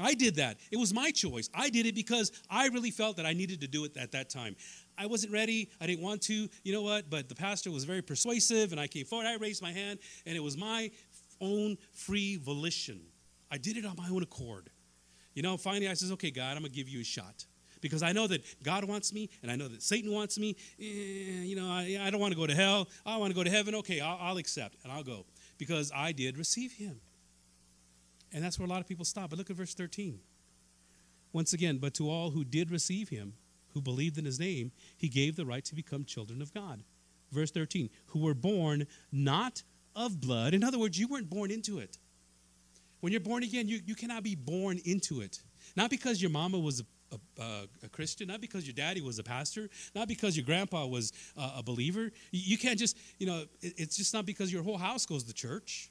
I did that. It was my choice. I did it because I really felt that I needed to do it at that time. I wasn't ready. I didn't want to. You know what? But the pastor was very persuasive, and I came forward. I raised my hand, and it was my own free volition. I did it on my own accord. You know, finally I says, okay, God, I'm going to give you a shot. Because I know that God wants me, and I know that Satan wants me. Eh, you know, I, I, don't want to go to hell. I want to go to heaven. Okay, I'll, I'll accept, and I'll go. Because I did receive him. And that's where a lot of people stop. But look at verse 13. Once again, but to all who did receive him, who believed in his name, he gave the right to become children of God. Verse 13, who were born not of blood. In other words, you weren't born into it. When you're born again, you, you cannot be born into it. Not because your mama was a, a, a Christian, not because your daddy was a pastor, not because your grandpa was a, a believer. You, you, can't just, you know, it, it's just not because your whole house goes to church.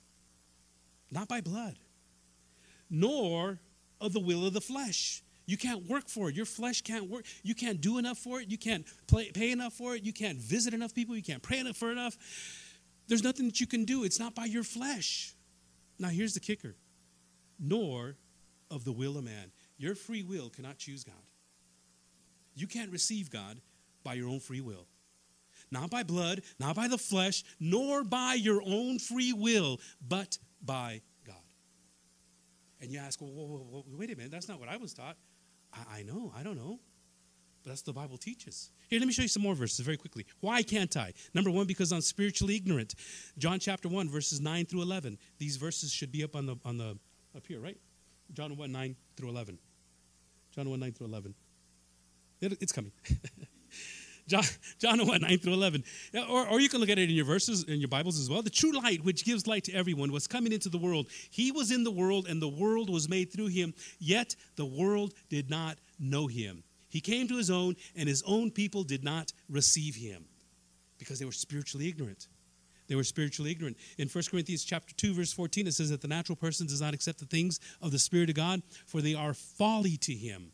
Not by blood, nor of the will of the flesh. You can't work for it. Your flesh can't work. You can't do enough for it. You can't play, pay enough for it. You can't visit enough people. You can't pray enough for enough. There's nothing that you can do. It's not by your flesh. Now, here's the kicker nor of the will of man. Your free will cannot choose God. You can't receive God by your own free will. Not by blood, not by the flesh, nor by your own free will, but by God. And you ask, well, whoa, whoa, whoa, wait a minute, that's not what I was taught. I, I know, I don't know. But that's what the Bible teaches. Here, let me show you some more verses very quickly. Why can't I? Number one, because I'm spiritually ignorant. John chapter 1, verses 9 through 11. These verses should be up on the, on the up here, right? John 1 9 through 11. John 1 9 through 11. It, it's coming. John, John 1 9 through 11. Or, or you can look at it in your verses, in your Bibles as well. The true light, which gives light to everyone, was coming into the world. He was in the world, and the world was made through him, yet the world did not know him. He came to his own, and his own people did not receive him because they were spiritually ignorant. They were spiritually ignorant. In 1 Corinthians chapter 2, verse 14, it says that the natural person does not accept the things of the Spirit of God, for they are folly to him,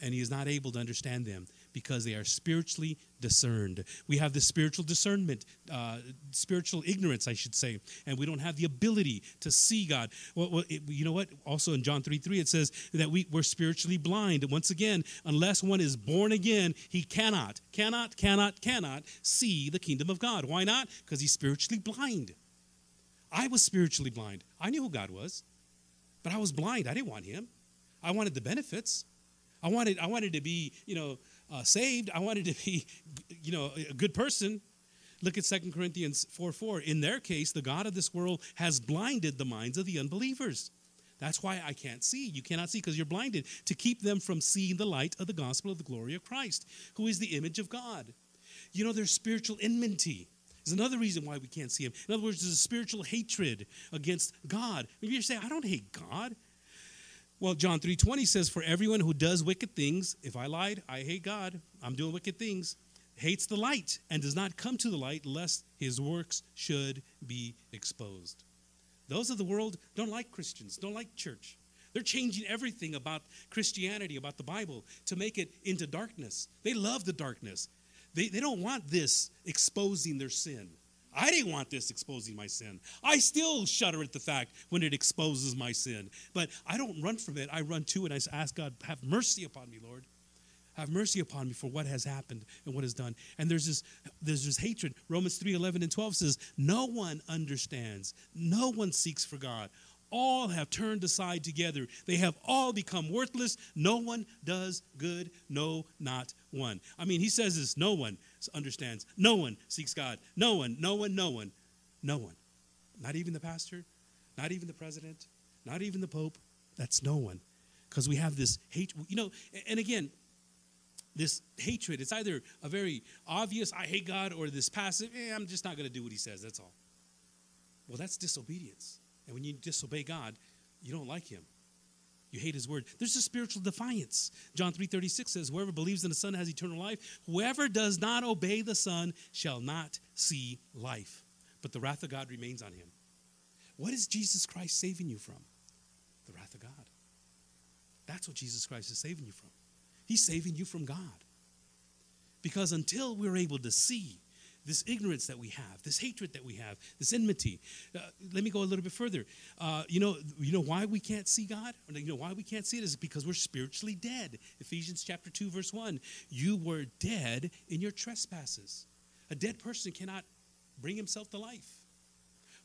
and he is not able to understand them Because they are spiritually discerned. We have the spiritual discernment, uh, spiritual ignorance, I should say, and we don't have the ability to see God. Well, well it, you know what? Also in John 3 3, it says that we, we're spiritually blind. Once again, unless one is born again, he cannot, cannot, cannot, cannot see the kingdom of God. Why not? Because he's spiritually blind. I was spiritually blind. I knew who God was, but I was blind. I didn't want him. I wanted the benefits. I wanted, I wanted to be, you know, uh, saved. I wanted to be, you know, a good person. Look at 2 Corinthians 4 4. In their case, the God of this world has blinded the minds of the unbelievers. That's why I can't see. You cannot see because you're blinded to keep them from seeing the light of the gospel of the glory of Christ, who is the image of God. You know, there's spiritual enmity. There's another reason why we can't see him. In other words, there's a spiritual hatred against God. Maybe you say, I don't hate God. Well, John 3:20 says, For everyone who does wicked things, if I lied, I hate God, I'm doing wicked things, hates the light and does not come to the light lest his works should be exposed. Those of the world don't like Christians, don't like church. They're changing everything about Christianity, about the Bible, to make it into darkness. They love the darkness. They, they don't want this exposing their sin. I didn't want this exposing my sin. I still shudder at the fact when it exposes my sin. But I don't run from it. I run to it. I ask God, have mercy upon me, Lord. Have mercy upon me for what has happened and what is done. And there's this, there's this hatred. Romans 3 11 and 12 says, No one understands, no one seeks for God all have turned aside together. They have all become worthless. No one does good, no, not one. I mean, he says this no one understands, no one seeks God, no one, no one, no one, no one. Not even the pastor, not even the president, not even the pope. That's no one. Because we have this hate, you know, and again, this hatred, it's either a very obvious, I hate God, or this passive, eh, I'm just not going to do what he says, that's all. Well, that's disobedience. And when you disobey God, you don't like him. You hate his word. There's a spiritual defiance. John 3:36 says, "Whoever believes in the Son has eternal life. Whoever does not obey the Son shall not see life, but the wrath of God remains on him." What is Jesus Christ saving you from? The wrath of God. That's what Jesus Christ is saving you from. He's saving you from God. Because until we're able to see this ignorance that we have, this hatred that we have, this enmity. Uh, let me go a little bit further. Uh, you know, you know why we can't see God? You know why we can't see it is because we're spiritually dead. Ephesians chapter two, verse one. You were dead in your trespasses. A dead person cannot bring himself to life.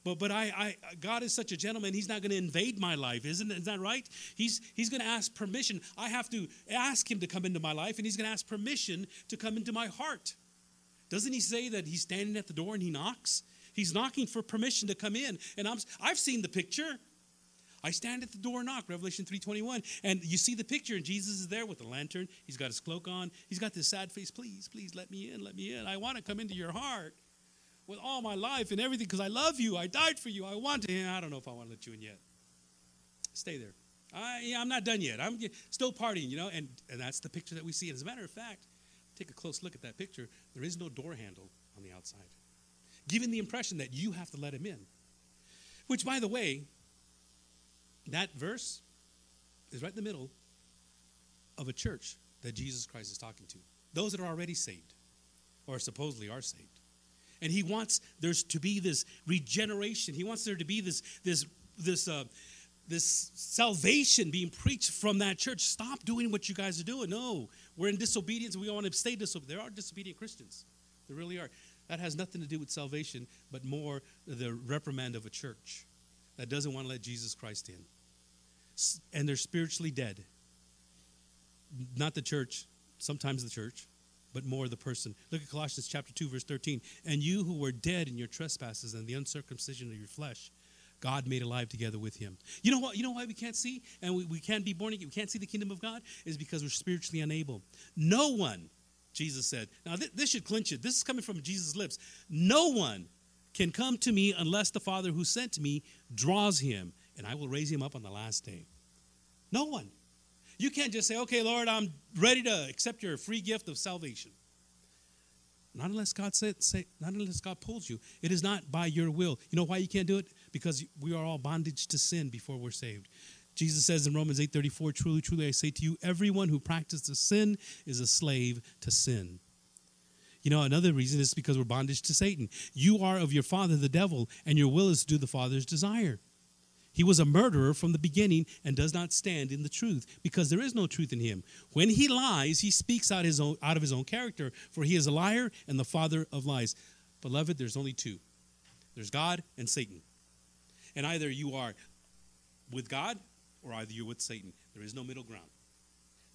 But but I, I God is such a gentleman. He's not going to invade my life, isn't is that right? He's he's going to ask permission. I have to ask him to come into my life, and he's going to ask permission to come into my heart. Doesn't he say that he's standing at the door and he knocks? He's knocking for permission to come in. And I'm, I've seen the picture. I stand at the door and knock, Revelation 3.21. And you see the picture, and Jesus is there with a the lantern. He's got his cloak on. He's got this sad face. Please, please, let me in, let me in. I want to come into your heart with all my life and everything because I love you. I died for you. I want to. I don't know if I want to let you in yet. Stay there. I, I'm not done yet. I'm still partying, you know, and, and that's the picture that we see. As a matter of fact, take a close look at that picture, there is no door handle on the outside, giving the impression that you have to let him in. Which, by the way, that verse is right in the middle of a church that Jesus Christ is talking to. Those that are already saved, or supposedly are saved. And he wants there's to be this regeneration. He wants there to be this this this uh, this salvation being preached from that church. Stop doing what you guys are doing. No, we're in disobedience we want to stay disobedient. There are disobedient Christians. There really are. That has nothing to do with salvation, but more the reprimand of a church that doesn't want to let Jesus Christ in. And they're spiritually dead. Not the church, sometimes the church, but more the person. Look at Colossians chapter 2 verse 13. And you who were dead in your trespasses and the uncircumcision of your flesh, God made alive together with him. You know what? You know why we can't see and we, we can't be born again? We can't see the kingdom of God? Is because we're spiritually unable. No one, Jesus said. Now, th- this should clinch it. This is coming from Jesus' lips. No one can come to me unless the Father who sent me draws him, and I will raise him up on the last day. No one. You can't just say, okay, Lord, I'm ready to accept your free gift of salvation. Not unless God said, say, not unless God pulls you. It is not by your will. You know why you can't do it? Because we are all bondage to sin before we're saved. Jesus says in Romans 8:34, truly, truly I say to you, everyone who practices sin is a slave to sin. You know, another reason is because we're bondage to Satan. You are of your father, the devil, and your will is to do the father's desire. He was a murderer from the beginning and does not stand in the truth because there is no truth in him. When he lies, he speaks out, his own, out of his own character, for he is a liar and the father of lies. Beloved, there's only two there's God and Satan. And either you are with God or either you're with Satan. There is no middle ground.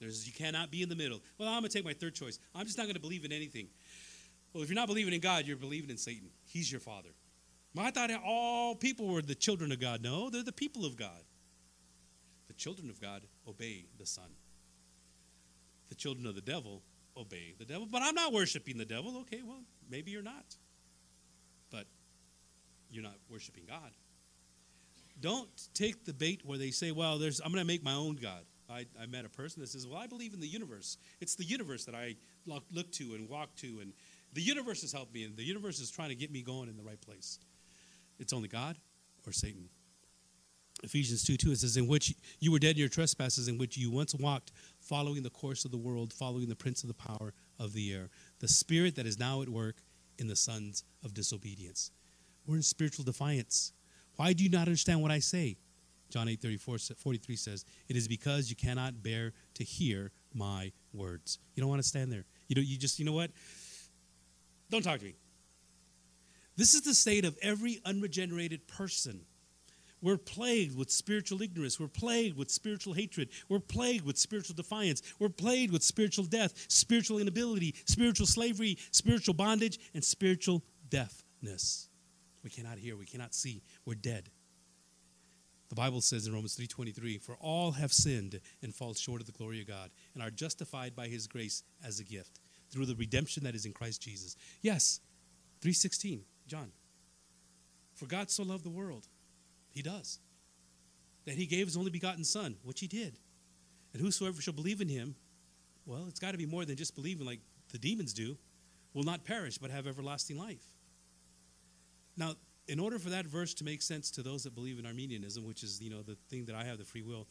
There's, you cannot be in the middle. Well, I'm going to take my third choice. I'm just not going to believe in anything. Well, if you're not believing in God, you're believing in Satan. He's your father. Well, I thought all people were the children of God. No, they're the people of God. The children of God obey the Son. The children of the devil obey the devil. But I'm not worshiping the devil. Okay, well, maybe you're not. But you're not worshiping God. Don't take the bait where they say, well, there's, I'm going to make my own God. I, I met a person that says, well, I believe in the universe. It's the universe that I look to and walk to, and the universe has helped me, and the universe is trying to get me going in the right place. It's only God or Satan. Ephesians 2 2, it says, In which you were dead in your trespasses, in which you once walked, following the course of the world, following the prince of the power of the air, the spirit that is now at work in the sons of disobedience. We're in spiritual defiance. Why do you not understand what I say? John 8 34, 43 says, It is because you cannot bear to hear my words. You don't want to stand there. You know, you just, you know what? Don't talk to me. This is the state of every unregenerated person. We're plagued with spiritual ignorance. We're plagued with spiritual hatred. We're plagued with spiritual defiance. We're plagued with spiritual death, spiritual inability, spiritual slavery, spiritual bondage, and spiritual deafness. We cannot hear, we cannot see. We're dead. The Bible says in Romans 3:23, "For all have sinned and fall short of the glory of God, and are justified by his grace as a gift through the redemption that is in Christ Jesus." Yes, 3:16. John. For God so loved the world, he does, that he gave his only begotten Son, which he did. And whosoever shall believe in him, well, it's got to be more than just believing like the demons do, will not perish but have everlasting life. Now, in order for that verse to make sense to those that believe in Arminianism, which is, you know, the thing that I have the free will,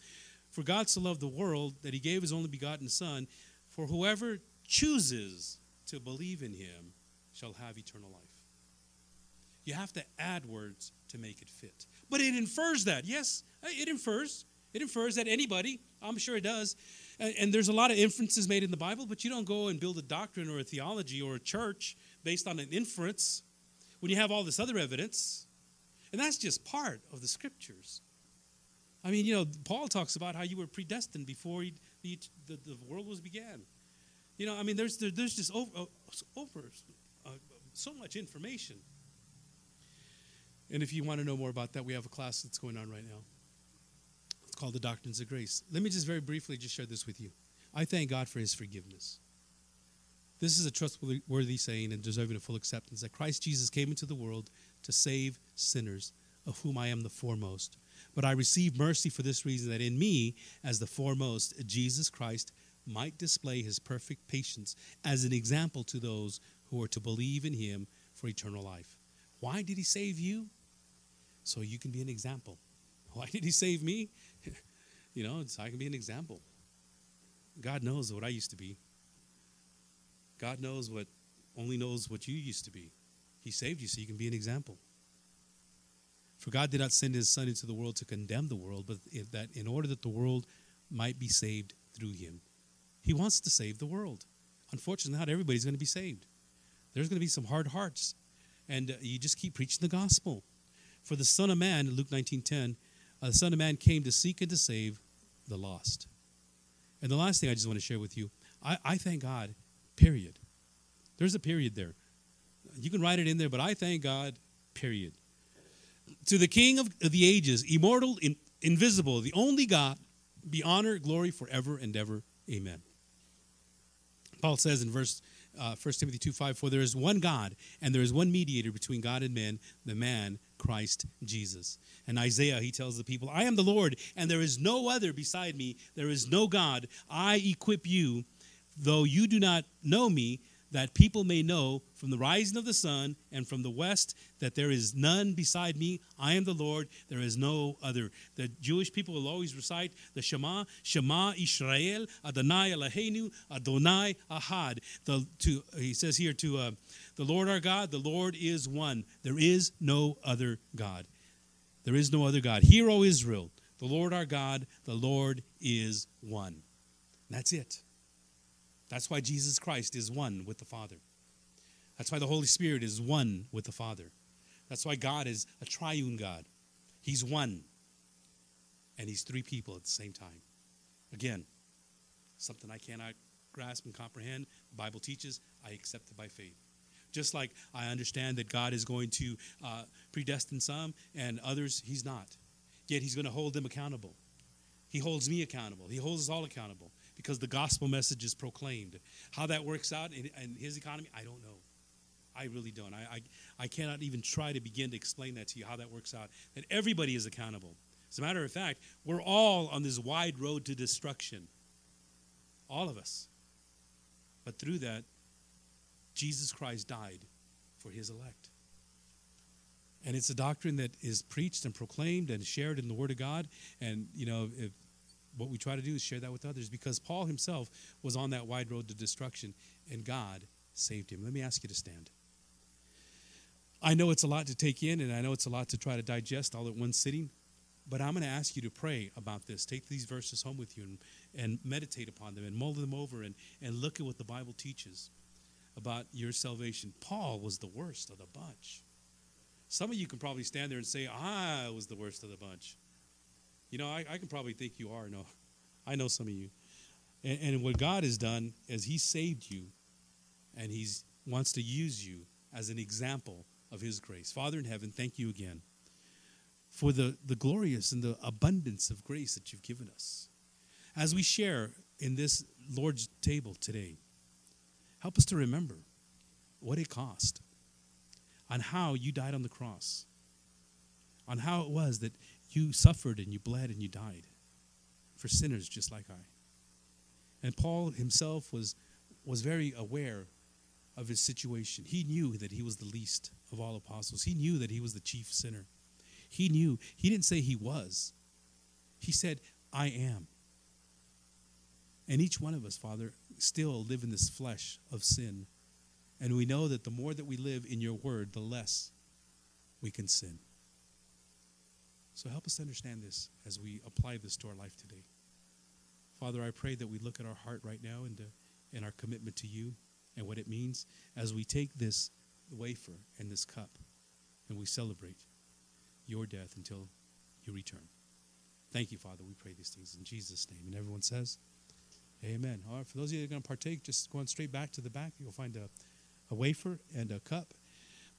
for God so loved the world that he gave his only begotten Son, for whoever chooses to believe in him shall have eternal life. You have to add words to make it fit. But it infers that. Yes, it infers. It infers that anybody, I'm sure it does. And, and, there's a lot of inferences made in the Bible, but you don't go and build a doctrine or a theology or a church based on an inference when you have all this other evidence. And that's just part of the scriptures. I mean, you know, Paul talks about how you were predestined before he, the, the, the, world was began. You know, I mean, there's, there, there's just over, over uh, so much information. And if you want to know more about that, we have a class that's going on right now. It's called the Doctrines of Grace. Let me just very briefly just share this with you. I thank God for his forgiveness. This is a trustworthy saying and deserving of full acceptance that Christ Jesus came into the world to save sinners, of whom I am the foremost. But I receive mercy for this reason that in me, as the foremost, Jesus Christ might display his perfect patience as an example to those who are to believe in him for eternal life. Why did he save you? so you can be an example. Why did he save me? you know, so I can be an example. God knows what I used to be. God knows what only knows what you used to be. He saved you so you can be an example. For God did not send his son into the world to condemn the world, but that in order that the world might be saved through him. He wants to save the world. Unfortunately, not everybody's going to be saved. There's going to be some hard hearts. And uh, you just keep preaching the gospel. For the Son of Man, Luke 19:10, uh, the Son of Man came to seek and to save the lost. And the last thing I just want to share with you, I, I thank God, period. There's a period there. You can write it in there, but I thank God, period. To the King of the ages, immortal, in, invisible, the only God, be honor, glory forever and ever. Amen. Paul says in verse uh, 1 Timothy 2 5, For there is one God, and there is one mediator between God and men, the man, Christ Jesus. And Isaiah, he tells the people, I am the Lord, and there is no other beside me. There is no God. I equip you, though you do not know me, that people may know from the rising of the sun and from the west that there is none beside me. I am the Lord, there is no other. The Jewish people will always recite the Shema, Shema Israel, Adonai Eloheinu, Adonai Ahad. The, to, he says here to uh, the Lord our God, the Lord is one. There is no other God. There is no other God. Hear, O Israel, the Lord our God, the Lord is one. That's it. That's why Jesus Christ is one with the Father. That's why the Holy Spirit is one with the Father. That's why God is a triune God. He's one. And He's three people at the same time. Again, something I cannot grasp and comprehend. The Bible teaches, I accept it by faith. Just like I understand that God is going to uh, predestine some and others, He's not. Yet He's going to hold them accountable. He holds me accountable. He holds us all accountable because the gospel message is proclaimed. How that works out in, in his economy, I don't know. I really don't. I, I, I cannot even try to begin to explain that to you, how that works out. That everybody is accountable. As a matter of fact, we're all on this wide road to destruction. All of us. But through that, Jesus Christ died for his elect. And it's a doctrine that is preached and proclaimed and shared in the Word of God. And, you know, if what we try to do is share that with others because Paul himself was on that wide road to destruction and God saved him. Let me ask you to stand. I know it's a lot to take in and I know it's a lot to try to digest all at one sitting, but I'm going to ask you to pray about this. Take these verses home with you and, and meditate upon them and mull them over and, and look at what the Bible teaches about your salvation. Paul was the worst of the bunch. Some of you can probably stand there and say, I was the worst of the bunch. You know, I, I can probably think you are. No, I know some of you. And, and what God has done is He saved you, and He wants to use you as an example of His grace. Father in heaven, thank you again for the, the glorious and the abundance of grace that you've given us. As we share in this Lord's table today, help us to remember what it cost, on how you died on the cross, on how it was that you suffered and you bled and you died for sinners just like I. And Paul himself was, was very aware of his situation. He knew that he was the least of all apostles, he knew that he was the chief sinner. He knew, he didn't say he was, he said, I am. And each one of us, Father, still live in this flesh of sin. And we know that the more that we live in your word, the less we can sin. So help us understand this as we apply this to our life today. Father, I pray that we look at our heart right now and, uh, and our commitment to you and what it means as we take this wafer and this cup and we celebrate your death until you return. Thank you, Father. We pray these things in Jesus' name. And everyone says, Amen. All right, for those of you that are going to partake, just going straight back to the back, you'll find a, a wafer and a cup.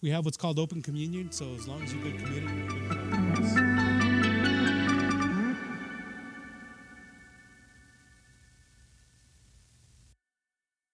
We have what's called open communion, so as long as you've been committed,